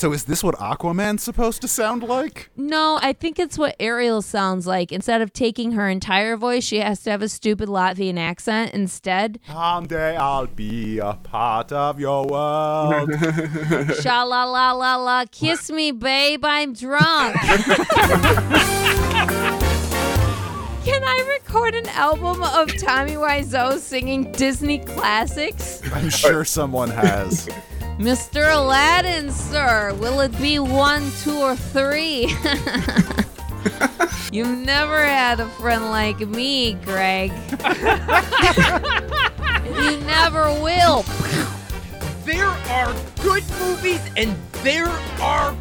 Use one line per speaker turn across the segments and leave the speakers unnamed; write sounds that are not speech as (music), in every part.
So is this what Aquaman's supposed to sound like?
No, I think it's what Ariel sounds like. Instead of taking her entire voice, she has to have a stupid Latvian accent instead.
Someday I'll be a part of your world. (laughs)
Sha la la la la, kiss me, babe, I'm drunk. (laughs) Can I record an album of Tommy Wiseau singing Disney classics?
I'm sure someone has. (laughs)
Mr. Aladdin, sir, will it be one, two, or three? (laughs) You've never had a friend like me, Greg. (laughs) you never will.
There are good movies and there are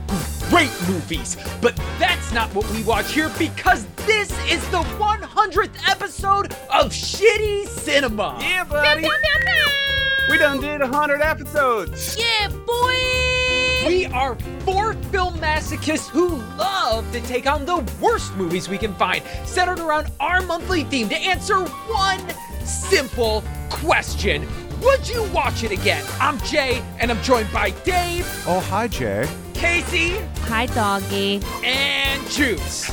great movies, but that's not what we watch here because this is the 100th episode of Shitty Cinema.
Yeah, buddy. We done did 100 episodes.
Yeah, boy!
We are four film masochists who love to take on the worst movies we can find, centered around our monthly theme to answer one simple question. Would you watch it again? I'm Jay, and I'm joined by Dave,
Oh, hi, Jay.
Casey,
Hi, doggy.
and Juice.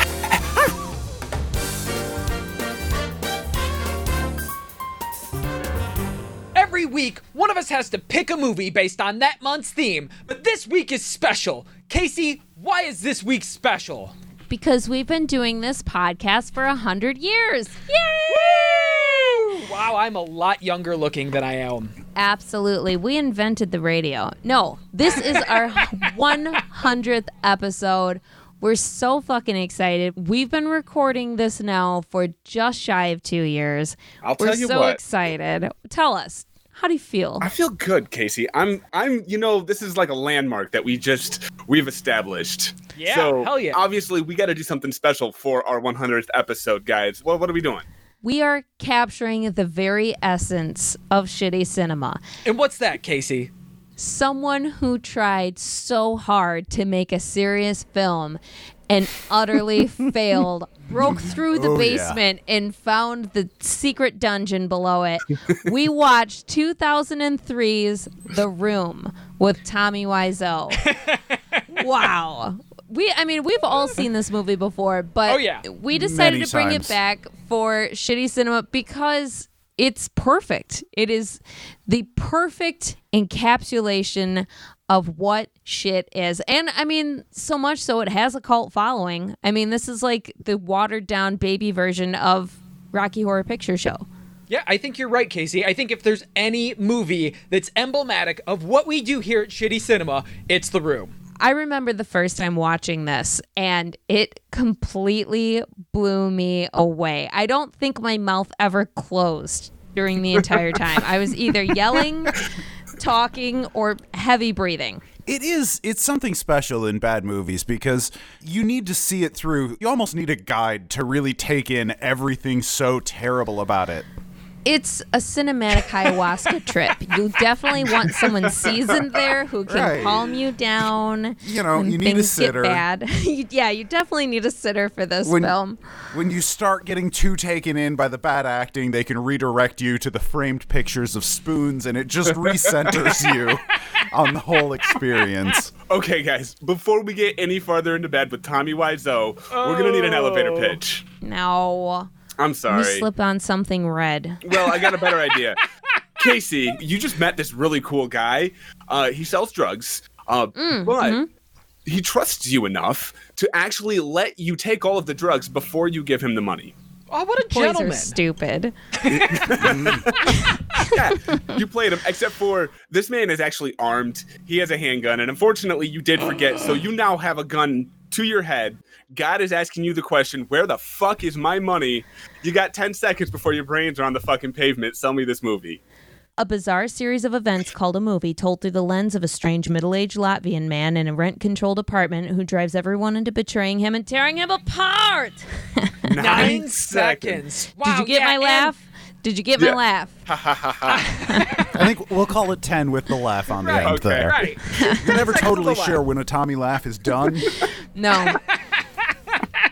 Week, one of us has to pick a movie based on that month's theme, but this week is special. Casey, why is this week special?
Because we've been doing this podcast for a hundred years. Yay!
Wow, I'm a lot younger looking than I am.
Absolutely. We invented the radio. No, this is our (laughs) 100th episode. We're so fucking excited. We've been recording this now for just shy of two years.
I'll
We're
tell you
so
what.
excited. Tell us, how do you feel?
I feel good, Casey. I'm I'm you know, this is like a landmark that we just we've established.
Yeah,
so
hell yeah.
Obviously, we got to do something special for our 100th episode, guys. Well, what are we doing?
We are capturing the very essence of shitty cinema.
And what's that, Casey?
someone who tried so hard to make a serious film and utterly (laughs) failed broke (laughs) through the
Oh, yeah.
basement and found the secret dungeon below it (laughs) we watched 2003's the room with tommy wiseau (laughs) wow we i mean we've all seen this movie before but
Oh, yeah.
we decided
Many
to bring
times.
it back for shitty cinema because it's perfect. It is the perfect encapsulation of what shit is. And I mean, so much so it has a cult following. I mean, this is like the watered down baby version of Rocky Horror Picture Show.
Yeah, I think you're right, Casey. I think if there's any movie that's emblematic of what we do here at Shitty Cinema, it's The Room.
I remember the first time watching this and it completely blew me away. I don't think my mouth ever closed during the entire time. I was either yelling, (laughs) talking, or heavy breathing.
It is. It's something special in bad movies because you need to see it through. You almost need a guide to really take in everything so terrible about it.
It's a cinematic ayahuasca (laughs) trip. You definitely want someone seasoned there who can
Right.
calm you down.
You know,
when
you need a sitter.
Bad. (laughs) Yeah, you definitely need a sitter for this
When-
film.
When you start getting too taken in by the bad acting, they can redirect you to the framed pictures of spoons, and it just recenters (laughs) you on the whole experience.
Okay, guys. Before we get any farther into bed with Tommy Wiseau, we're gonna need an elevator
Oh.
pitch.
No,
I'm
you
sorry.
slip on something red.
Well, I got a better idea. (laughs) Casey, you just met this really cool guy. Uh, he sells drugs, uh,
Mm,
but
mm-hmm.
he trusts you enough to actually let you take all of the drugs before you give him the money.
Oh, what a
Boys are stupid. (laughs) (laughs)
Yeah, you played him, except for this man is actually armed. He has a handgun, and unfortunately, you did forget. So you now have a gun to your head. God is asking you the question, Where the fuck is my money? You got 10 seconds before your brains are on the fucking pavement. Sell me this movie.
A bizarre series of events called a movie told through the lens of a strange middle aged Latvian man in a rent controlled apartment who drives everyone into betraying him and tearing him apart. (laughs)
Nine seconds. Wow,
Did you get
yeah,
my
and-
laugh? Did you get my laugh?
I think we'll call it 10 with the laugh on the end
okay.
there.
Right.
You're never totally
laugh.
sure when a Tommy laugh is done.
No. (laughs)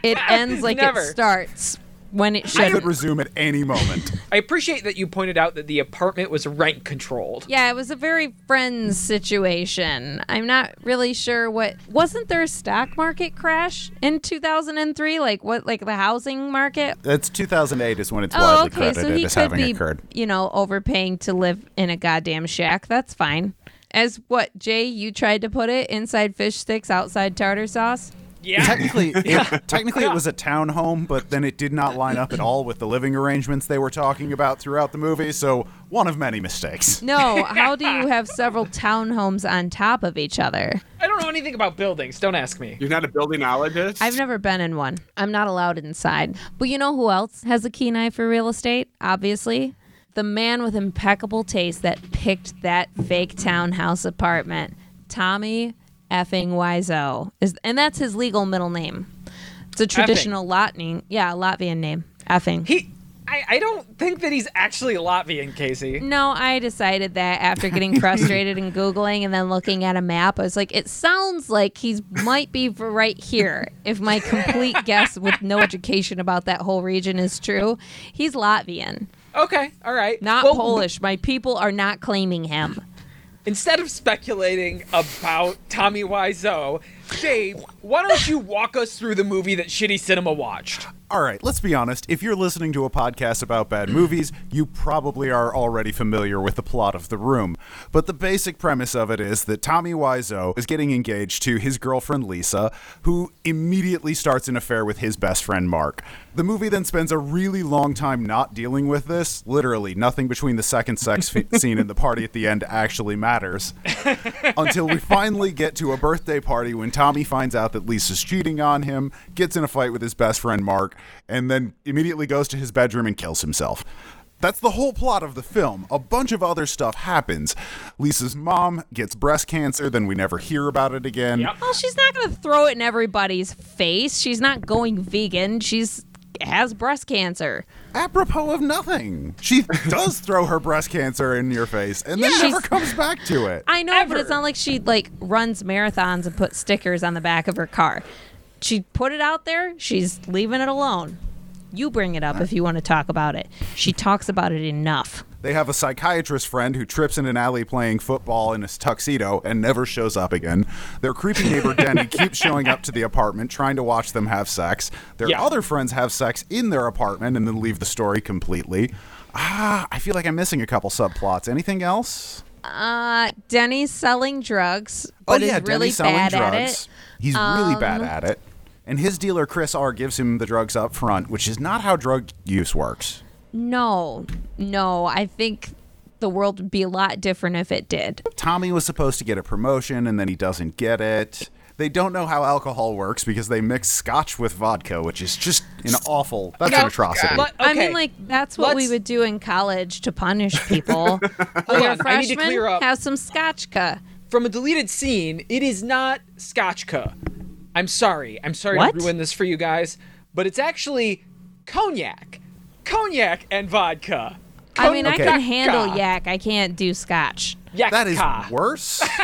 (laughs) it ends like
Never.
it starts when it
It
should.
could resume at any moment. (laughs)
I appreciate that you pointed out that the apartment was rent controlled.
Yeah, it was a very friends situation. I'm not really sure what wasn't there a stock market crash in 2003 like what like the housing market?
That's 2008 is when it's
Oh,
widely
okay, so
credited
he
as
could
having
be
occurred.
you know overpaying to live in a goddamn shack. That's fine. As what Jay you tried to put it inside fish sticks outside tartar sauce?
Yeah.
Technically, (laughs) it, technically it was a townhome, but then it did not line up at all with the living arrangements they were talking about throughout the movie. So one of many mistakes.
No, how do you have several townhomes on top of each other?
I don't know anything about buildings. Don't ask me.
You're not a buildingologist.
I've never been in one. I'm not allowed inside. But you know who else has a keen eye for real estate? Obviously. The man with impeccable taste that picked that fake townhouse apartment. Tommy effing Wiseau. Is and that's his legal middle name. It's a traditional Latvian yeah, Latvian name. Effing.
He, I, I don't think that he's actually Latvian, Casey.
No, I decided that after getting (laughs) frustrated and Googling and then looking at a map, I was like, it sounds like he's might be right here. If my complete (laughs) guess with no education about that whole region is true, he's Latvian,
Okay, all right.
not
Well,
Polish. My people are not claiming him.
Instead of speculating about Tommy Wiseau, Dave, why don't you walk us through the movie that Shitty Cinema watched?
All right, let's be honest. If you're listening to a podcast about bad (clears throat) movies, you probably are already familiar with the plot of The Room. But the basic premise of it is that Tommy Wiseau is getting engaged to his girlfriend Lisa, who immediately starts an affair with his best friend Mark. The movie then spends a really long time not dealing with this. Literally, nothing between the second sex (laughs) f- scene and the party at the end actually matters. (laughs) Until we finally get to a birthday party when Tommy finds out that Lisa's cheating on him, gets in a fight with his best friend Mark, and then immediately goes to his bedroom and kills himself. That's the whole plot of the film. A bunch of other stuff happens. Lisa's mom gets breast cancer, then we never hear about it again.
Yep.
Well, she's not going to throw it in everybody's face. She's not going vegan. She's has breast cancer.
Apropos of nothing. She (laughs) does throw her breast cancer in your face and then
Yeah.
never comes back to it.
I know, but it's not like she like runs marathons and puts stickers on the back of her car. She put it out there. She's leaving it alone. You bring it up if you want to talk about it. She talks about it enough.
They have a psychiatrist friend who trips in an alley playing football in his tuxedo and never shows up again. Their creepy neighbor Denny (laughs) keeps showing up to the apartment trying to watch them have sex. Their
Yeah.
other friends have sex in their apartment and then leave the story completely. Ah, I feel like I'm missing a couple subplots. Anything else?
Uh, Denny's selling drugs, but
oh yeah,
is really
Denny's selling
bad
drugs.
at it.
He's really bad
Um,
at it. And his dealer Chris R gives him the drugs up front, which is not how drug use works.
No, no. I think the world would be a lot different if it did.
Tommy was supposed to get a promotion and then he doesn't get it. They don't know how alcohol works because they mix scotch with vodka, which is just an awful. That's an
Now,
atrocity.
let-
I mean, like that's what we
let's-
would do in college to punish (laughs) people. oh, you're
on, I need to clear up-
Have some scotchka.
From a deleted scene, it is not Scotchka. I'm sorry. I'm sorry
What?
to ruin this for you guys, but it's actually cognac. Cognac and vodka.
I mean, I
Okay.
can handle
Yak.
yak. I can't do scotch.
Yakka.
that is worse. (laughs)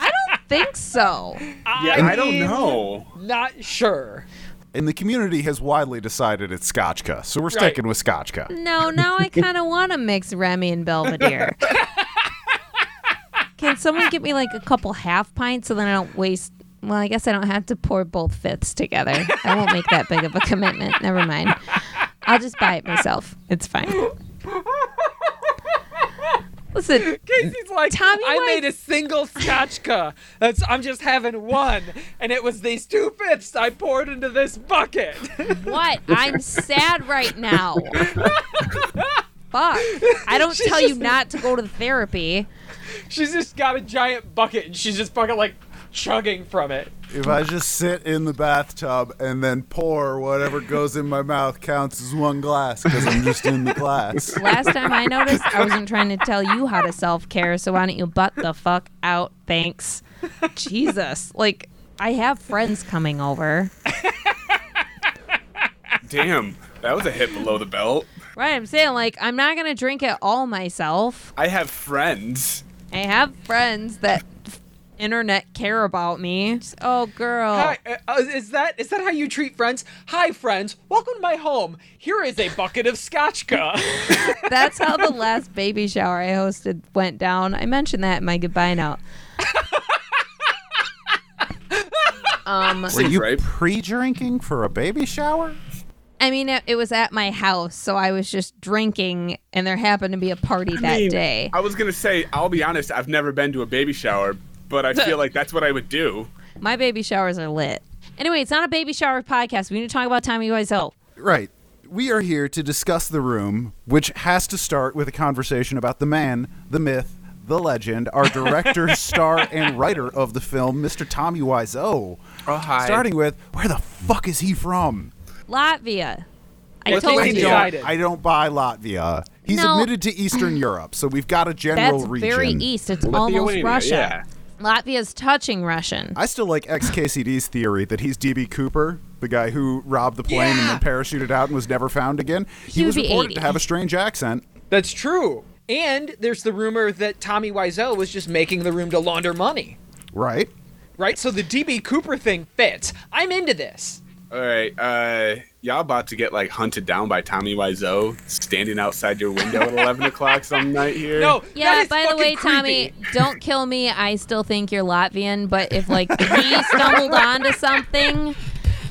I don't think so.
yeah, I don't know.
Not sure.
and the community has widely decided it's scotchka, so we're sticking with scotchka.
No, now I (laughs) kind of want to mix Remy and Belvedere. (laughs) Can someone get me like a couple half pints so then I don't waste? Well, I guess I don't have to pour both fifths together. I won't make that big of a commitment. Never mind. I'll just buy it myself. It's fine. Listen,
Casey's like,
Tommy
I
White-
made a single scotchka. That's I'm just having one, and it was these two fifths I poured into this bucket.
what? I'm sad right now. Fuck. I don't
She's
tell you
just-
not to go to therapy.
she's just got a giant bucket, and she's just fucking like chugging from it.
If I just sit in the bathtub and then pour whatever goes in my mouth counts as one glass because I'm just in the glass. (laughs)
Last time I noticed, I wasn't trying to tell you how to self care, so why don't you butt the fuck out? Thanks. Jesus. Like, I have friends coming over.
Damn, that was a hit below the belt.
Right, I'm saying, like, I'm not going to drink it all myself.
I have friends.
I have friends that internet care about me. Just, oh, girl.
Hi, uh, uh, is that is that how you treat friends? Hi, friends. Welcome to my home. Here is a bucket of scotchka. (laughs)
That's how the last baby shower I hosted went down. I mentioned that in my goodbye note. (laughs) um,
Were you
right.
pre-drinking for a baby shower?
I mean, it, it was at my house, so I was just drinking, and there happened to be a party that
mean,
day.
I was gonna say, I'll be honest, I've never been to a baby shower, but I feel (laughs) like that's what I would do.
My baby showers are lit. Anyway, it's not a baby shower podcast. We need to talk about Tommy Wiseau.
Right. We are here to discuss the room, which has to start with a conversation about the man, the myth, the legend, our (laughs) director, star, and writer of the film, Mr. Tommy Wiseau.
Oh hi.
Starting with, where the fuck is he from?
Latvia. I
What's
told
he
you.
doing? Decided.
I don't buy Latvia. He's
No.
admitted to Eastern Europe, so we've got a (laughs) general
That's
region.
very east. It's almost Russia.
yeah.
Latvia's touching Russian.
I still like XKCD's theory that he's DB Cooper, the guy who robbed the plane and then parachuted out and was never found again. He,
He
was
would
reported
80.
to have a strange accent.
That's true. And there's the rumor that Tommy Wiseau was just making the room to launder money.
Right?
Right? So the DB Cooper thing fits. I'm into this.
All right, uh, y'all about to get like hunted down by Tommy Wiseau standing outside your window at eleven (laughs) o'clock some night here.
No,
Yeah,
that is
by the way,
creepy.
Tommy, don't kill me. I still think you're Latvian, but if like (laughs) he stumbled onto something,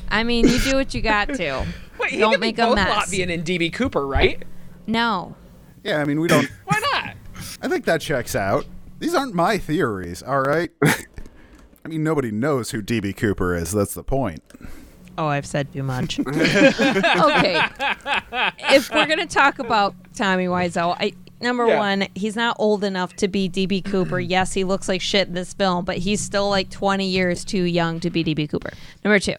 I mean, you do what you got to. (laughs)
Wait, he
don't
could
make
be
a
both
mess.
Latvian and DB Cooper, right?
No.
Yeah, I mean, we don't.
Why not?
I think that checks out. These aren't my theories, all right? I mean, nobody knows who DB Cooper is. That's the point.
Oh, I've said too much. (laughs) okay. (laughs) If we're gonna talk about Tommy Wiseau, I number
Yeah.
one, he's not old enough to be DB Cooper. (clears throat) Yes, he looks like shit in this film, but he's still like 20 years too young to be DB Cooper. Number two,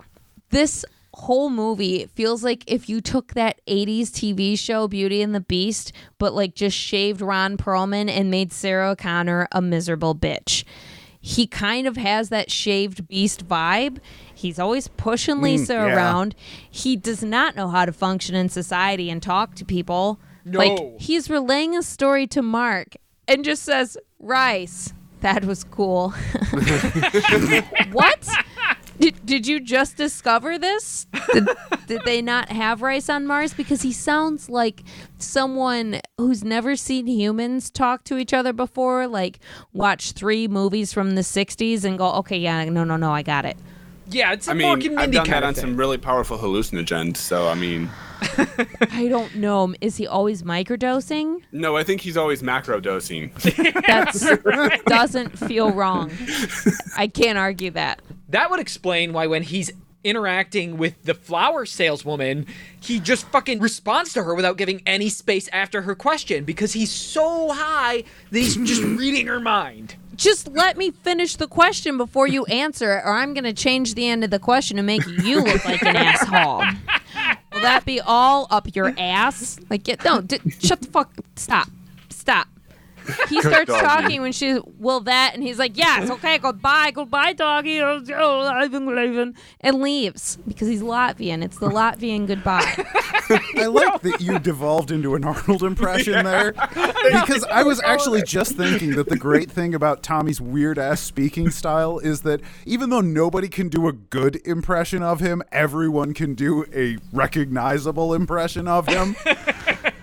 this whole movie feels like if you took that 80s TV show Beauty and the Beast, but like just shaved Ron Perlman and made Sarah O'Connor a miserable bitch. He kind of has that shaved beast vibe. He's always pushing mm, Lisa
yeah.
around. He does not know how to function in society and talk to people.
No.
Like he's relaying a story to Mark and just says, "Rice, that was cool." (laughs) (laughs) what? Did, did you just discover this? Did, (laughs) did they not have rice on Mars? Because he sounds like someone who's never seen humans talk to each other before, like watch three movies from the 60s and go, okay, yeah, no, no, no, I got it.
Yeah, it's a
I
Mork
mean,
and
I've
Mindy
done
kind
that on
thing.
some really powerful hallucinogens. So I mean, (laughs)
I don't know. Is he always microdosing?
no, I think he's always macro dosing. (laughs)
That (laughs) doesn't feel wrong. I can't argue that.
That would explain why when he's interacting with the flower saleswoman, he just fucking responds to her without giving any space after her question because he's so high that he's just (clears throat) reading her mind.
Just let me finish the question before you answer it, or I'm going to change the end of the question and make you look like an asshole. Will that be all up your ass? Like, get, no, d- shut the fuck. Stop. Stop. He starts
doggy.
talking when she's, will that? And he's like, yes, (laughs) okay, goodbye, goodbye, doggy. Oh, oh, I've been leaving. And leaves because he's Latvian. It's the (laughs) Latvian goodbye.
I like (laughs) that you devolved into an Arnold impression there. Because I was actually just thinking that the great thing about Tommy's weird ass speaking style is that even though nobody can do a good impression of him, everyone can do a recognizable impression of him.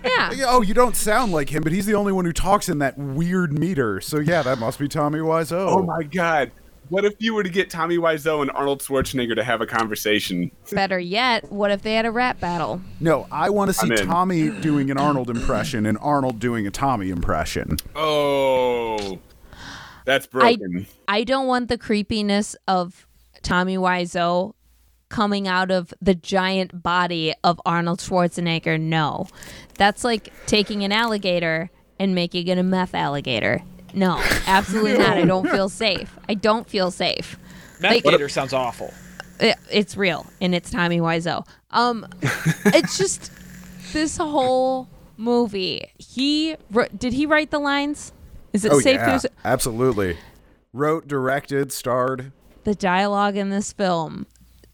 Yeah.
Yeah, oh, you don't sound like him, but he's the only one who talks in that weird meter. So yeah, that must be Tommy Wiseau.
Oh my god. What if you were to get Tommy Wiseau and Arnold Schwarzenegger to have a conversation?
Better yet, what if they had a rap battle?
No, I want to see Tommy doing an Arnold impression and Arnold doing a Tommy impression.
Oh, that's broken.
I don't want the creepiness of Tommy Wiseau coming out of the giant body of Arnold Schwarzenegger. No. That's like taking an alligator and making it a meth alligator. No, absolutely not. I don't feel safe. I don't feel safe. Like-
Medicator sounds awful.
It, it's real and it's Tommy Wiseau. Um, (laughs) it's just this whole movie. He wr- did he write the lines? Is it
Oh
safe
yeah,
to
absolutely. Wrote, directed, starred.
the dialogue in this film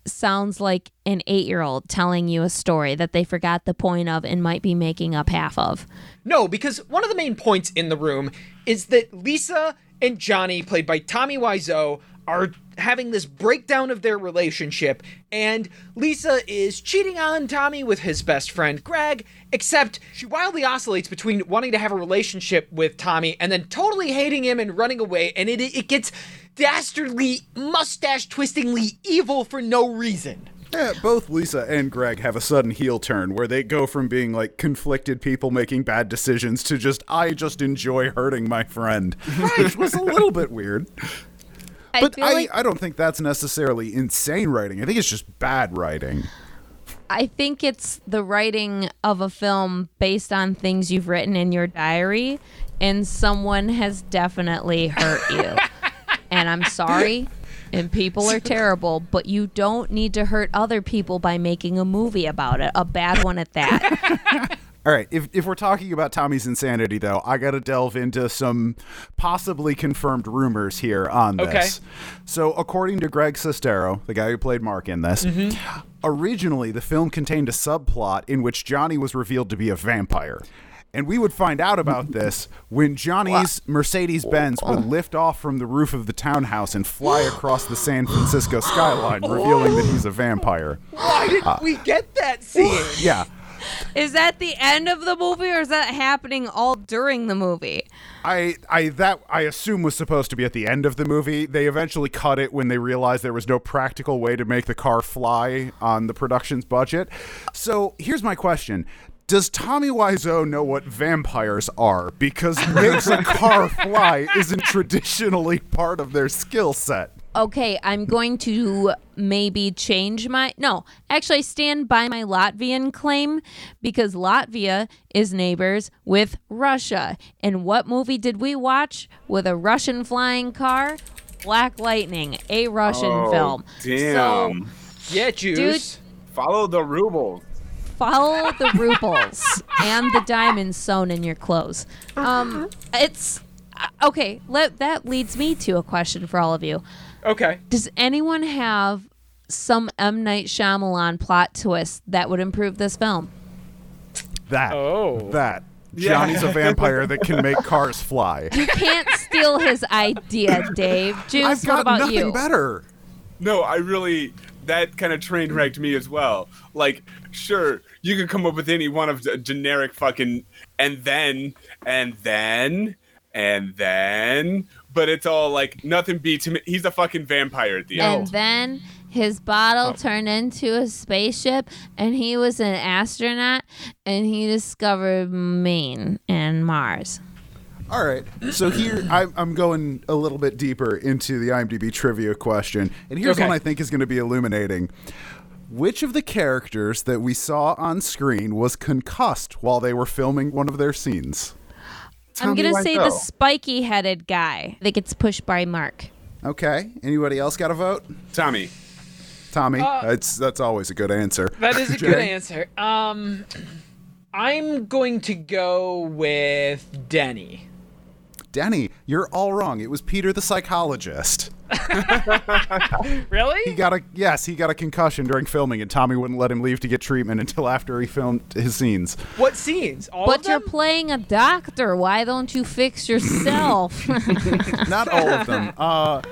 sounds like an eight year old telling you a story that they forgot the point of and might be making up half of.
No, because one of the main points in the room is that Lisa and Johnny, played by Tommy Wiseau, are having this breakdown of their relationship, and Lisa is cheating on Tommy with his best friend Greg, except she wildly oscillates between wanting to have a relationship with Tommy and then totally hating him and running away, and it, it gets dastardly, mustache twistingly evil for no reason.
Yeah, both Lisa and Greg have a sudden heel turn where they go from being like conflicted people making bad decisions to just I just enjoy hurting my friend. (laughs) Which was a little bit weird.
I
But
feel
I,
like
I don't think that's necessarily insane writing. I think it's just bad writing.
I think it's the writing of a film based on things you've written in your diary, and someone has definitely hurt you. (laughs) and I'm sorry, and people are (laughs) terrible, but you don't need to hurt other people by making a movie about it, a bad one at that. (laughs)
All right, if, if we're talking about Tommy's insanity, though, I got to delve into some possibly confirmed rumors here on this.
Okay.
So, according to Greg Sestero, the guy who played Mark in this, mm-hmm. originally the film contained a subplot in which Johnny was revealed to be a vampire. And we would find out about this when Johnny's Mercedes Benz would lift off from the roof of the townhouse and fly across the San Francisco skyline, revealing that he's a vampire.
Why didn't uh, we get that scene? (laughs)
Yeah.
is that the end of the movie, or is that happening all during the movie?
I I that I assume was supposed to be at the end of the movie. They eventually cut it when they realized there was no practical way to make the car fly on the production's budget. So here's my question. Does Tommy Wiseau know what vampires are? Because makes a car fly isn't traditionally part of their skill set.
okay, I'm going to maybe change my no, actually I stand by my Latvian claim because Latvia is neighbors with Russia. And what movie did we watch with a Russian flying car? Black Lightning, a Russian
Oh,
film.
Damn.
Yeah, Juice.
Follow the rubles.
So follow the rubles and the diamonds sewn in your clothes. Um it's uh, okay, let that leads me to a question for all of you.
Okay.
Does anyone have some M Night Shyamalan plot twist that would improve this film?
That.
Oh.
That.
Yeah.
Johnny's a vampire that can make (laughs) cars fly.
You can't steal his idea, Dave. Juice,
I've
what
got
about
nothing
you?
better.
No, I really that kind of train wrecked me as well. Like, sure, you could come up with any one of the generic fucking and then and then and then, but it's all like nothing beats him. He's a fucking vampire at the
And
end.
And then his bottle oh. turned into a spaceship, and he was an astronaut, and he discovered Maine and Mars.
All right. So here, I'm, I'm going a little bit deeper into the IMDb trivia question. And here's
Okay.
one I think is going to be illuminating. Which of the characters that we saw on screen was concussed while they were filming one of their scenes?
I'm gonna say the spiky headed guy that gets pushed by Mark.
Okay. Anybody else got a vote?
Tommy.
Tommy.
Uh,
that's that's always a good answer.
That is a (laughs) good answer. Um, I'm going to go with Denny.
Denny, you're all wrong. It was Peter the psychologist. (laughs)
Really?
He got a yes, he got a concussion during filming, and Tommy wouldn't let him leave to get treatment until after he filmed his scenes.
What scenes? All
But
of
you're playing a doctor. Why don't you fix yourself? (laughs)
Not all of them. (laughs) Uh,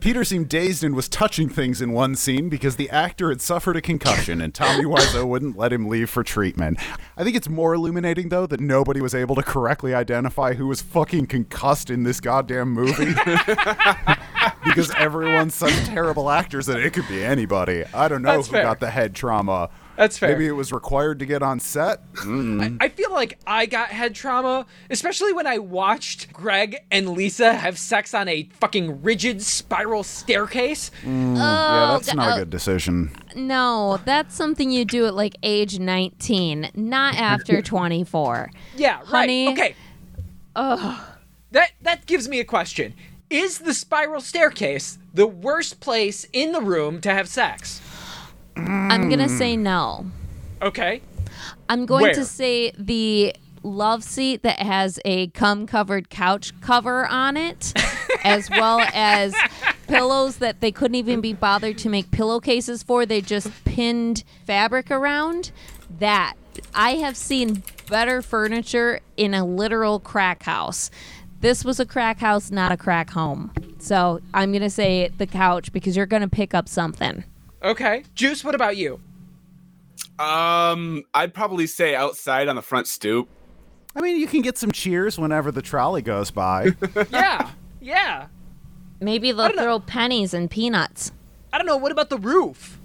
Peter seemed dazed and was touching things in one scene because the actor had suffered a concussion and Tommy Wiseau wouldn't let him leave for treatment. I think it's more illuminating, though, that nobody was able to correctly identify who was fucking concussed in this goddamn movie. (laughs) because everyone's such terrible actors that it could be anybody. I don't know
That's
who
fair.
got the head trauma.
That's fair.
Maybe it was required to get on set.
I feel like I got head trauma, especially when I watched Greg and Lisa have sex on a fucking rigid spiral staircase.
yeah, that's
Oh,
not
uh,
a good decision.
no, that's something you do at like age 19, not after (laughs) 24.
Yeah, right.
Honey.
Okay. That that gives me a question. Is the spiral staircase the worst place in the room to have sex?
I'm going to mm. say no.
Okay.
I'm going
Where?
to say the love seat that has a cum covered couch cover on it, (laughs) as well as pillows that they couldn't even be bothered to make pillowcases for. They just pinned fabric around. That I have seen better furniture in a literal crack house This was a crack house, not a crack home. So I'm gonna say the couch because you're gonna pick up something.
Okay. Juice, what about you?
Um, I'd probably say outside on the front stoop.
I mean, you can get some cheers whenever the trolley goes by. (laughs)
Yeah. yeah.
Maybe they'll
don't know.
throw pennies and peanuts.
I don't know. What about the roof?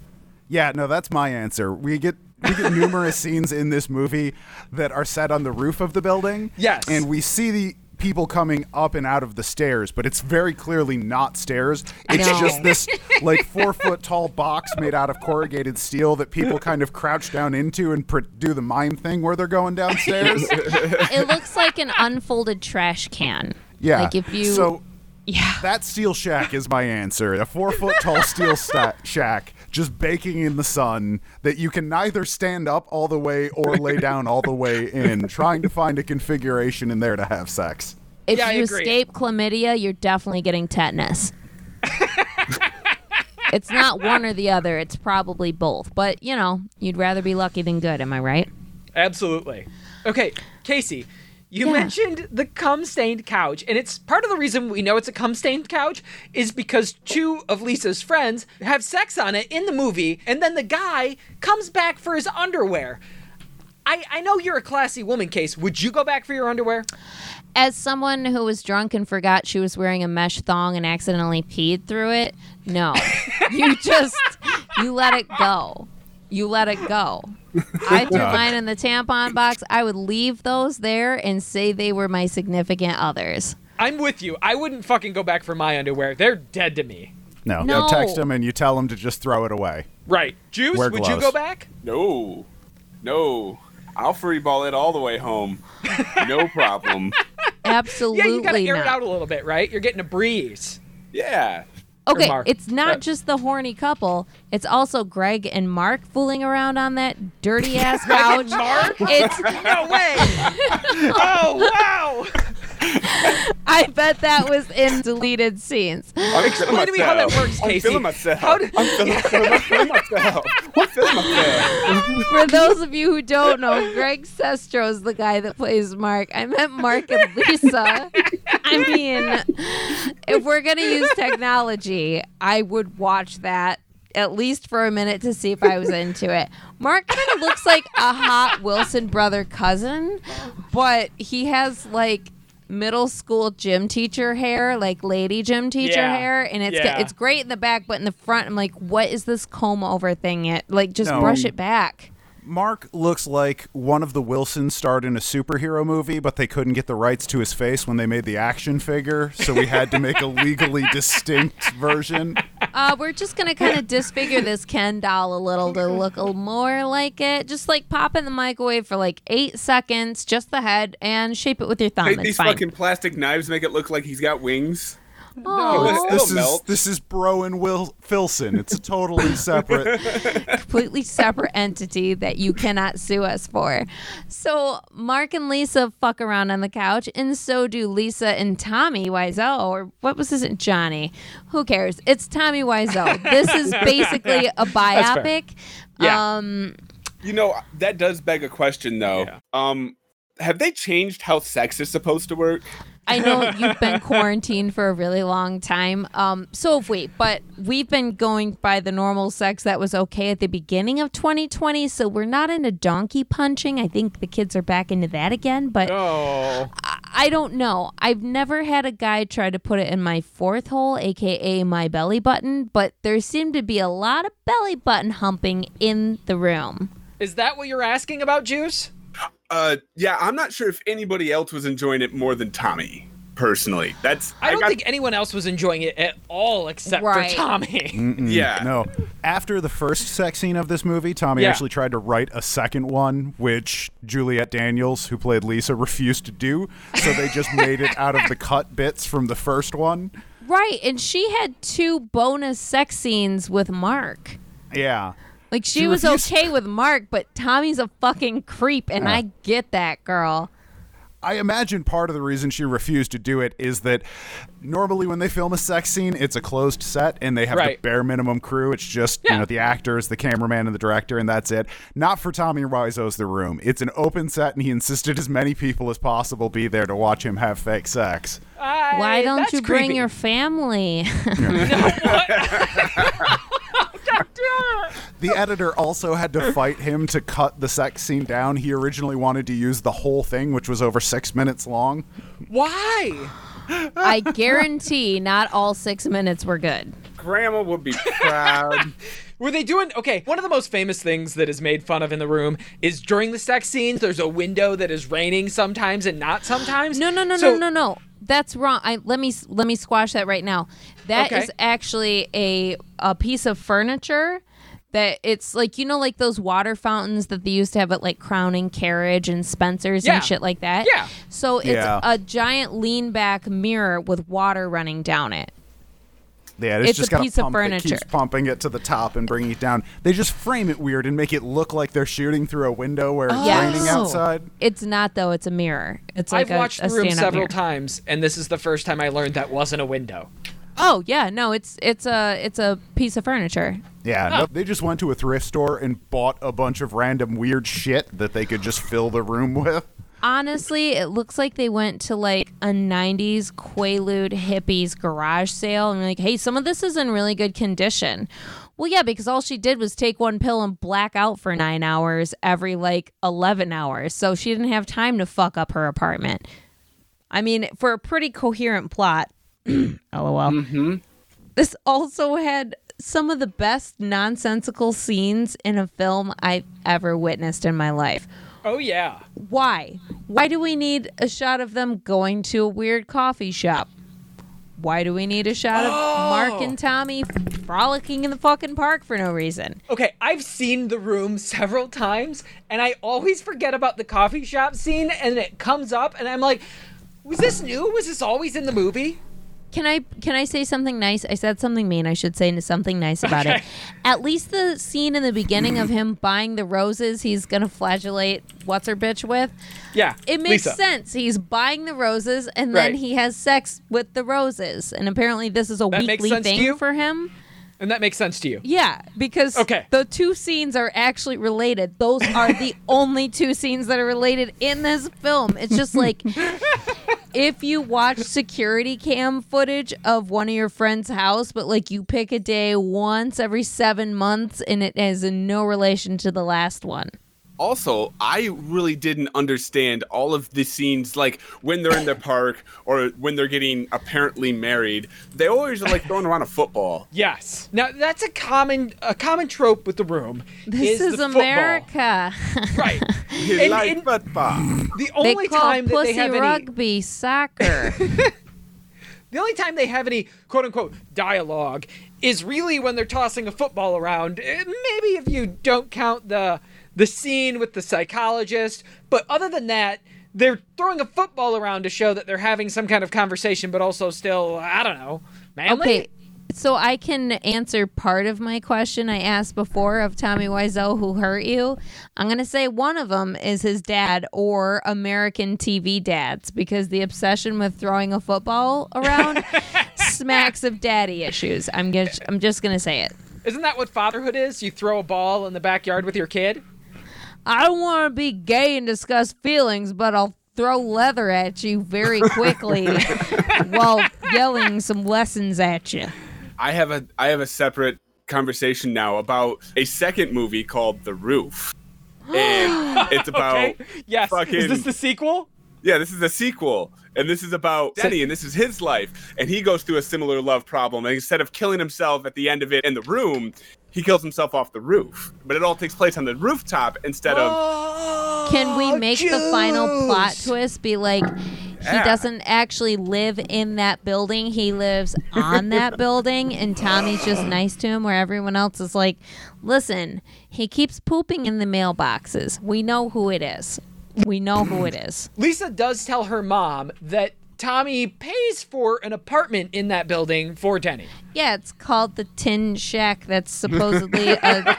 yeah, no, that's my answer. We get we get (laughs) numerous scenes in this movie that are set on the roof of the building.
Yes.
And we see the people coming up and out of the stairs, but it's very clearly not stairs. It's
know.
just this (laughs) like four foot tall box made out of corrugated steel that people kind of crouch down into and pr- do the mime thing where they're going downstairs. (laughs)
it looks like an unfolded trash can.
Yeah.
Like if you.
So
yeah.
that steel shack is my answer. A four foot tall steel sta- shack just baking in the sun that you can neither stand up all the way or lay down all the way in, (laughs) trying to find a configuration in there to have sex.
If
Yeah,
you escape chlamydia, you're definitely getting tetanus. (laughs) it's not one or the other. It's probably both. But, you know, you'd rather be lucky than good. Am I right?
Absolutely. Okay, Casey, you
Yeah.
mentioned the cum stained couch, and it's part of the reason we know it's a cum stained couch is because two of Lisa's friends have sex on it in the movie, and then the guy comes back for his underwear. I, I know you're a classy woman, Case. Would you go back for your underwear?
As someone who was drunk and forgot she was wearing a mesh thong and accidentally peed through it, no. (laughs) you just, you let it go. You let it go. I threw (laughs) mine in the tampon box. I would leave those there and say they were my significant others.
I'm with you. I wouldn't fucking go back for my underwear. They're dead to me.
No,
No.
you text them and you tell them to just throw it away.
Right. Juice,
Wear
would you go back?
No, no, I'll free ball it all the way home. No (laughs) problem.
Absolutely
Yeah, you gotta air
not.
it out a little bit, right? You're getting a breeze.
Yeah.
Okay, it's not just the horny couple. It's also Greg and Mark fooling around on that dirty ass (laughs) couch.
Mark?
It's
No way! (laughs) oh wow! (laughs)
I bet that was in deleted scenes.
I'm
Explain to me how that works,
I'm
Casey.
feeling myself.
How did-
I'm feeling, I'm feeling myself. I'm feeling myself.
For those of you who don't know, Greg Sestero is the guy that plays Mark. I meant Mark and Lisa. I mean, if we're gonna use technology, I would watch that at least for a minute to see if I was into it. Mark kind of looks like a hot Wilson brother cousin, but he has like middle school gym teacher hair, like lady gym teacher
Yeah.
hair, and it's
Yeah.
it's great in the back, but in the front, I'm like, what is this comb over thing? It like just
No.
brush it back.
Mark looks like one of the Wilsons starred in a superhero movie, but they couldn't get the rights to his face when they made the action figure, so we had to make a legally (laughs) distinct version.
Uh, we're just gonna kind of disfigure this Ken doll a little to look a more like it. Just like pop in the microwave for like eight seconds, just the head, and shape it with your thumb.
Hey,
it's
these
fine.
fucking plastic knives make it look like he's got wings. (laughs)
Aw,
It'll
This is
melt.
this is Bro and Will Filson. It's a totally (laughs) separate.
completely separate entity that you cannot sue us for. So Mark and Lisa fuck around on the couch, and so do Lisa and Tommy Wiseau, or what was this? Johnny. Who cares? It's Tommy Wiseau. This is (laughs) basically a biopic.
Yeah.
Um,
You know, that does beg a question though.
Yeah.
Um, have they changed how sex is supposed to work?
I know you've been (laughs) quarantined for a really long time. Um, so have we, but we've been going by the normal sex that was okay at the beginning of 2020. So we're not into donkey punching. I think the kids are back into that again, but
Oh.
I, I don't know. I've never had a guy try to put it in my fourth hole, aka my belly button, but there seemed to be a lot of belly button humping in the room.
Is that what you're asking about, Juice?
Uh, yeah, I'm not sure if anybody else was enjoying it more than Tommy. Personally, that's
I don't
got-
think anyone else was enjoying it at all except
Right.
for Tommy. (laughs) (laughs)
Yeah,
No. After the first sex scene of this movie, Tommy
Yeah.
actually tried to write a second one, which Juliette Daniels, who played Lisa, (laughs) refused to do. So they just made it out of the cut bits from the first one.
Right, and she had two bonus sex scenes with Mark.
Yeah.
Like she,
She
was
refused-
okay with Mark, but Tommy's a fucking creep, and
Yeah.
I get that, girl.
I imagine part of the reason she refused to do it is that normally when they film a sex scene, it's a closed set and they have
Right.
the bare minimum crew. It's just
Yeah.
you know the actors, the cameraman, and the director, and that's it. Not for Tommy Wiseau's The Room. It's an open set, and he insisted as many people as possible be there to watch him have fake sex.
I-
Why don't you bring
creepy.
your family? (laughs) (laughs) (laughs)
The editor also had to fight him to cut the sex scene down. He originally wanted to use the whole thing, which was over six minutes long.
Why?
I guarantee not all six minutes were good.
Grandma would be proud. (laughs)
Were they doing okay? One of the most famous things that is made fun of in the room is during the sex scenes. There's a window that is raining sometimes and not sometimes.
No, no, no,
So-
no, no, no. That's wrong. I let me let me squash that right now. That is
Okay.
actually a a piece of furniture that it's like you know like those water fountains that they used to have at like Crowning Carriage and Spencer's
Yeah.
and shit like that.
Yeah.
So it's
Yeah.
a giant lean back mirror with water running down it.
Yeah, it's,
It's
just
a
got
piece of
pump that
furniture.
keeps pumping it to the top and bringing it down. They just frame it weird and make it look like they're shooting through a window where it's oh.
Yes.
raining outside.
It's not though. It's a mirror. It's like
I've
a,
watched
a
the room several
mirror.
times, and this is the first time I learned that wasn't a window.
Oh yeah, no, it's it's a it's a piece of furniture.
Yeah, ah. no, they just went to a thrift store and bought a bunch of random weird shit that they could just fill the room (laughs) with.
Honestly, it looks like they went to like a 90s Quaalude hippies garage sale and like, hey, some of this is in really good condition. Well, yeah, because all she did was take one pill and black out for nine hours every like 11 hours. So she didn't have time to fuck up her apartment. I mean, for a pretty coherent plot, (clears throat) lol. Mm-hmm. This also had some of the best nonsensical scenes in a film I've ever witnessed in my life
Oh yeah.
why? Why do we need a shot of them going to a weird coffee shop? Why do we need a shot of Mark and oh. Tommy frolicking in the fucking park for no reason?
Okay, I've seen the room several times, and I always forget about the coffee shop scene, and it comes up, and I'm like, was this new? Was this always in the movie?
Can I can I say something nice? I said something mean. I should say something nice about it. (laughs) At least the scene in the beginning of him buying the roses he's gonna flagellate what's her bitch with.
Yeah.
It makes
Lisa.
sense. He's buying the roses and then
Right.
he has sex with the roses. And apparently this is a
That
weekly thing
you?
for him.
And that makes sense to you.
Yeah, because
Okay.
the two scenes are actually related. Those are the (laughs) only two scenes that are related in this film. It's just like (laughs) if you watch security cam footage of one of your friend's house, but like you pick a day once every seven months and it has no relation to the last one.
Also, I really didn't understand all of the scenes, like when they're in the (coughs) park or when they're getting apparently married. They always are like throwing around a football.
Yes. Now that's a common a common trope with the room.
This is,
the football.
America. (laughs)
Right. (laughs)
He
And-
like
and
football.
the
they
only
call
time that they
pussy
have any
rugby soccer. (laughs)
the only time they have any quote unquote dialogue is really when they're tossing a football around. Eh, Maybe if you don't count the the scene with the psychologist, but other than that, they're throwing a football around to show that they're having some kind of conversation, but also still I don't know, manly.
Okay, so I can answer part of my question I asked before of Tommy Wiseau who hurt you. I'm gonna say one of them is his dad or American TV dads because the obsession with throwing a football around (laughs) smacks of daddy issues. I'm just I'm just gonna say it.
Isn't that what fatherhood is? You throw a ball in the backyard with your kid.
I don't want to be gay and discuss feelings, but I'll throw leather at you very (laughs) quickly while yelling some lessons at you.
I have a I have a separate conversation now about a second movie called The Roof. (gasps) And it's about
Okay. Yes.
fucking
Is this the sequel?
Yeah, this is the sequel. And this is about Denny, and this is his life. And he goes through a similar love problem. And instead of killing himself at the end of it in the room, he kills himself off the roof. But it all takes place on the rooftop instead of.
Oh, Can we make the final plot twist be like he
Yeah.
doesn't actually live in that building, he lives on that (laughs) building, and Tommy's just nice to him, where everyone else is like, listen, he keeps pooping in the mailboxes. We know who it is. We know who it is. (clears throat)
Lisa does tell her mom that Tommy pays for an apartment in that building for Denny.
Yeah, it's called the Tin Shack. That's supposedly a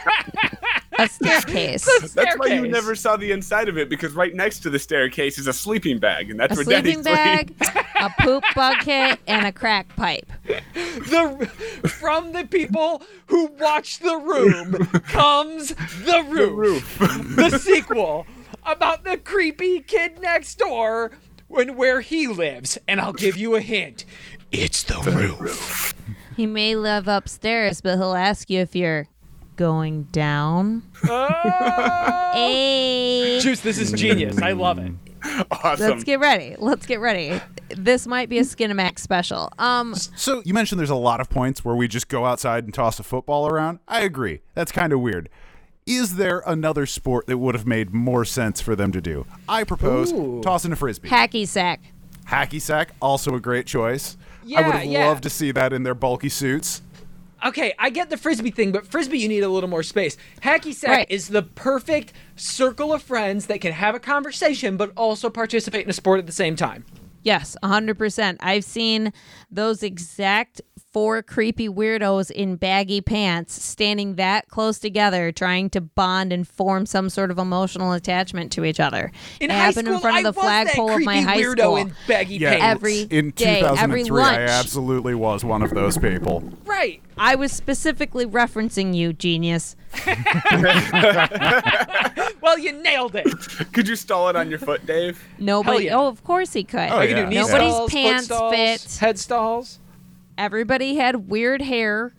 a staircase. (laughs)
That's why you never saw the inside of it because right next to the staircase is a sleeping bag, and that's
a
where
sleeping
Daddy
bag, a poop bucket, and a crack pipe.
the from the people who watch the room comes the roof, the sequel about the creepy kid next door and where he lives. And I'll give you a hint: it's the roof.
He may live upstairs, but he'll ask you if you're going down.
Oh. (laughs)
Hey.
Juice, this is genius. I love it.
Awesome.
Let's get ready. Let's get ready. This might be a Skinamax special. Um,
So you mentioned there's a lot of points where we just go outside and toss a football around. I agree. That's kind of weird. Is there another sport that would have made more sense for them to do? I propose tossing a frisbee.
hacky sack.
Hacky sack, also a great choice. I would have
yeah.
loved to see that in their bulky suits.
Okay, I get the frisbee thing, but frisbee you need a little more space. Hacky sack
Right.
is the perfect circle of friends that can have a conversation but also participate in a sport at the same time.
Yes, 100%. I've seen those exact four creepy weirdos in baggy pants standing that close together trying to bond and form some sort of emotional attachment to each other.
In
it
high
happened
school,
in front of
I
the flagpole of my high
weirdo
school.
in baggy
Yeah,
pants.
Every
in
day, every
2003, I absolutely was one of those people.
right.
I was specifically referencing you, genius. (laughs)
Well, you nailed it.
Could you stall it on your foot, Dave?
Nobody.
yeah.
Oh, of course he could.
Oh,
I can
yeah.
do knee
Nobody's
stalls, foot
pants
stalls,
fit.
head stalls.
Everybody had weird hair.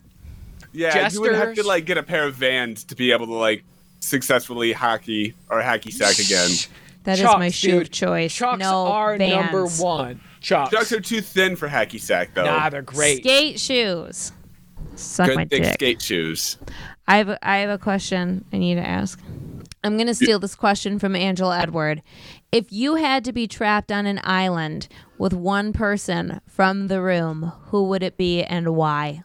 Yeah, you would have to like get a pair of Vans to be able to like successfully hockey or hacky sack again.
That is
Chucks,
my shoe
dude.
of choice.
Chucks
no
are
Vans.
number one. Chucks.
Chucks are too thin for hacky sack though.
nah, they're great.
Skate shoes. Suck my
Good thick
dick.
skate shoes.
I have a, I have a question I need to ask. I'm gonna steal this question from Angela Edward. If you had to be trapped on an island with one person from the room, who would it be and why?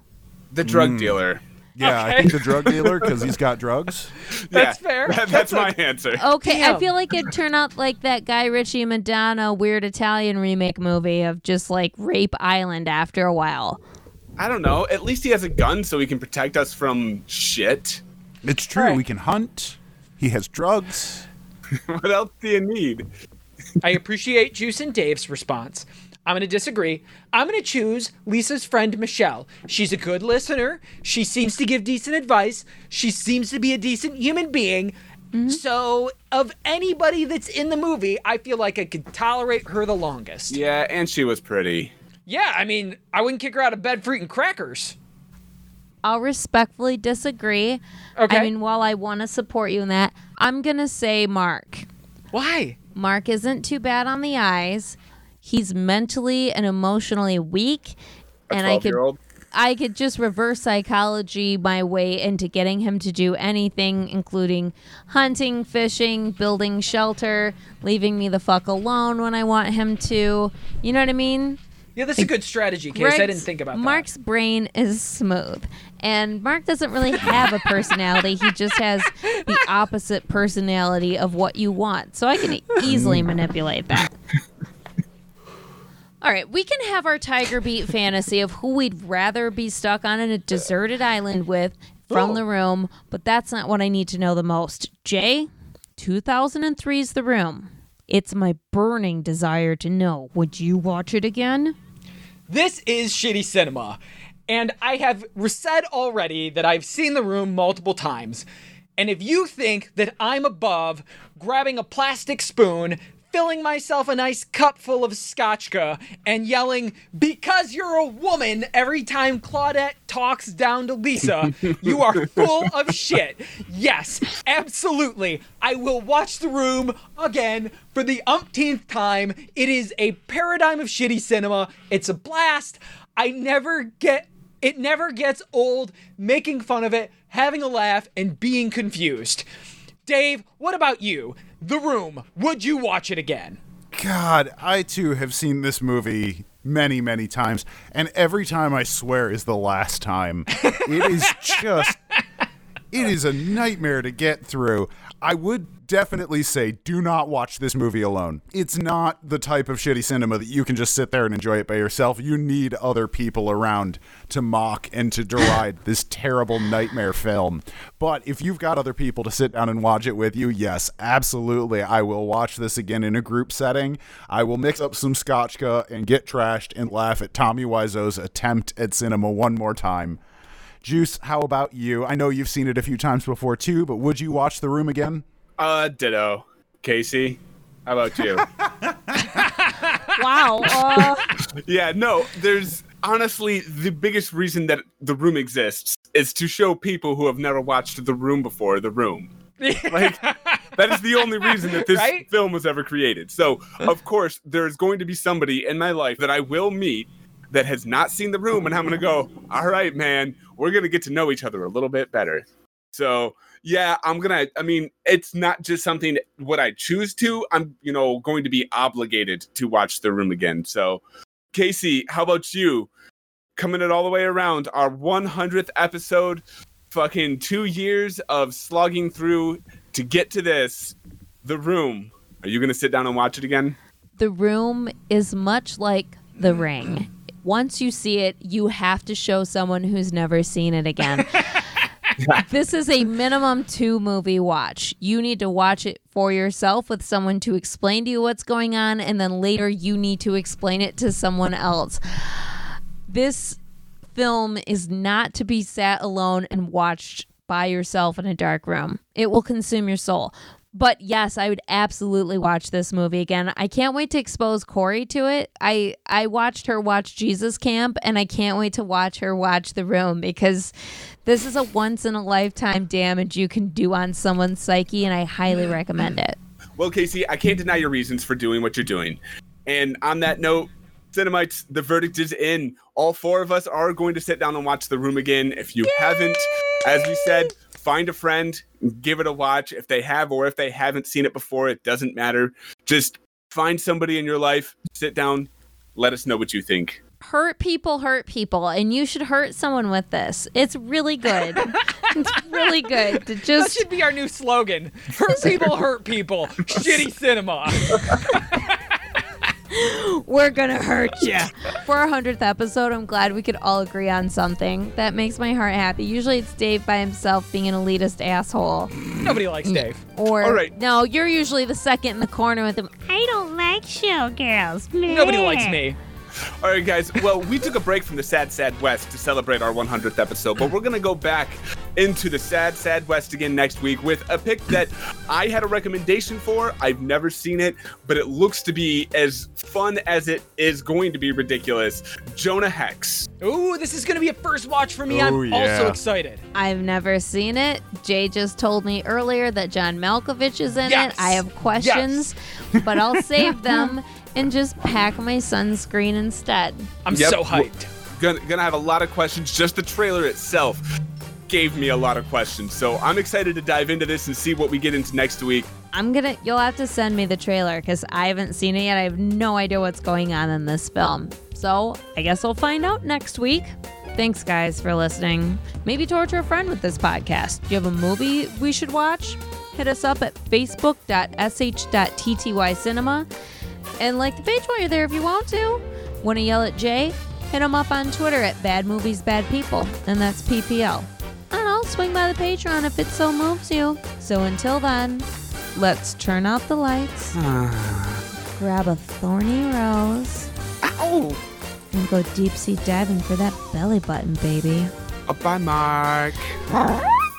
The drug hmm. dealer.
Yeah, I think the drug dealer because he's got drugs. (laughs)
That's
Yeah,
fair.
that-
That's
that's
a-
my answer.
Okay, I feel like it'd turn out like that Guy Ritchie Madonna weird Italian remake movie of just like Rape Island after a while.
I don't know. At least he has a gun so he can protect us from shit.
It's true.
Alright.
We can hunt. He has drugs.
What else do you need?
I appreciate Juice and Dave's response. I'm going to disagree. I'm going to choose Lisa's friend Michelle. She's a good listener. She seems to give decent advice. She seems to be a decent human being. Mm-hmm. So, of anybody that's in the movie, I feel like I could tolerate her the longest.
Yeah, and she was pretty.
Yeah, I mean, I wouldn't kick her out of bed for eating crackers.
I'll respectfully disagree.
Okay.
I mean, while I want to support you in that, I'm gonna say Mark.
Why?
Mark isn't too bad on the eyes. He's mentally and emotionally weak,
A
and I could I could just reverse psychology my way into getting him to do anything, including hunting, fishing, building shelter, leaving me the fuck alone when I want him to. You know what I mean?
Yeah, that's a good strategy, Case. I didn't think about that.
Mark's brain is smooth, and Mark doesn't really have a personality. he just has the opposite personality of what you want. So I can easily hmm. manipulate that. All right, we can have our Tiger Beat fantasy of who we'd rather be stuck on a deserted island with from the room, but that's not what I need to know the most. Jay, 2003's The Room. It's my burning desire to know. Would you watch it again?
This is shitty cinema. And I have said already that I've seen the room multiple times. And if you think that I'm above grabbing a plastic spoon, filling myself a nice cup full of scotchka, and yelling, because you're a woman, every time Claudette talks down to Lisa, (laughs) you are full of shit. Yes, absolutely. I will watch the room again for the umpteenth time. It is a paradigm of shitty cinema. It's a blast. I never get it never gets old making fun of it, having a laugh, and being confused. Dave, what about you? The Room. Would you watch it again?
God, I too have seen this movie many, many times, and every time I swear is the last time. it is (laughs) just It is a nightmare to get through. I would definitely say do not watch this movie alone. It's not the type of shitty cinema that you can just sit there and enjoy it by yourself. You need other people around to mock and to deride (laughs) this terrible nightmare film. But if you've got other people to sit down and watch it with you, yes, absolutely. I will watch this again in a group setting. I will mix up some scotchka and get trashed and laugh at Tommy Wiseau's attempt at cinema one more time. Juice, how about you? I know you've seen it a few times before too, but would you watch The Room again?
Uh, ditto. Casey, how about you? (laughs)
Wow. Uh, (laughs)
yeah, no, there's honestly the biggest reason that The Room exists is to show people who have never watched The Room before The Room. (laughs) Like, that is the only reason that this
Right?
film was ever created. So, of course, there's going to be somebody in my life that I will meet that has not seen The Room, and I'm going to go, all right, man, we're going to get to know each other a little bit better. So, yeah, I'm going to, I mean, it's not just something what I choose to, I'm, you know, going to be obligated to watch The Room again. So, Casey, how about you? Coming it all the way around, our 100th episode, fucking two years of slogging through to get to this, The Room. Are you going to sit down and watch it again?
the room is much like the ring. Once you see it, you have to show someone who's never seen it again. (laughs) this is a minimum two movie watch. You need to watch it for yourself with someone to explain to you what's going on, and then later you need to explain it to someone else. This film is not to be sat alone and watched by yourself in a dark room. It will consume your soul. But yes, I would absolutely watch this movie again. I can't wait to expose Corey to it. I I watched her watch Jesus Camp and I can't wait to watch her watch The Room because this is a once in a lifetime damage you can do on someone's psyche and I highly recommend it.
Well, Casey, I can't deny your reasons for doing what you're doing. And on that note, Cinemites, the verdict is in. All four of us are going to sit down and watch The Room again. If you haven't, as we said, find a friend, give it a watch. If they have or if they haven't seen it before, it doesn't matter. Just find somebody in your life, sit down, let us know what you think.
hurt people hurt people and you should hurt someone with this it's really good (laughs) it's really good to
That should be our new slogan. Hurt people, hurt people. (laughs) Shitty cinema. (laughs) (laughs)
we're gonna hurt you for our 100th episode i'm glad we could all agree on something that makes my heart happy usually it's dave by himself being an elitist asshole
Nobody likes mm. Dave.
or
All right.
no you're usually the second in the corner with him
I don't like showgirls.
Nobody likes me.
All right, guys. Well, we took a break from the Sad Sad West to celebrate our 100th episode, but we're going to go back into the Sad Sad West again next week with a pick that I had a recommendation for. I've never seen it, but it looks to be as fun as it is going to be ridiculous. Jonah Hex.
Ooh, this is gonna be a first watch for me.
Ooh,
I'm also excited.
I've never seen it. Jay just told me earlier that John Malkovich is in
Yes.
it. I have questions, but I'll save (laughs) them and just pack my sunscreen instead.
I'm
Yep.
so hyped.
Gonna, gonna have a lot of questions. Just the trailer itself gave me a lot of questions. So I'm excited to dive into this and see what we get into next week.
I'm gonna. You'll have to send me the trailer because I haven't seen it yet. I have no idea what's going on in this film. So I guess we'll find out next week. Thanks, guys, for listening. Maybe torture a friend with this podcast. Do you have a movie we should watch? Hit us up at facebook.sh.tty cinema and like the page while you're there if you want to. Want to yell at Jay? Hit him up on Twitter at Bad Movies Bad People, and that's PPL. And I don't swing by the Patreon if it so moves you. So until then, let's turn out the lights, ah. grab a thorny rose,
Ow!
and go deep sea diving for that belly button, baby.
Bye, Mark.
Mark. (laughs)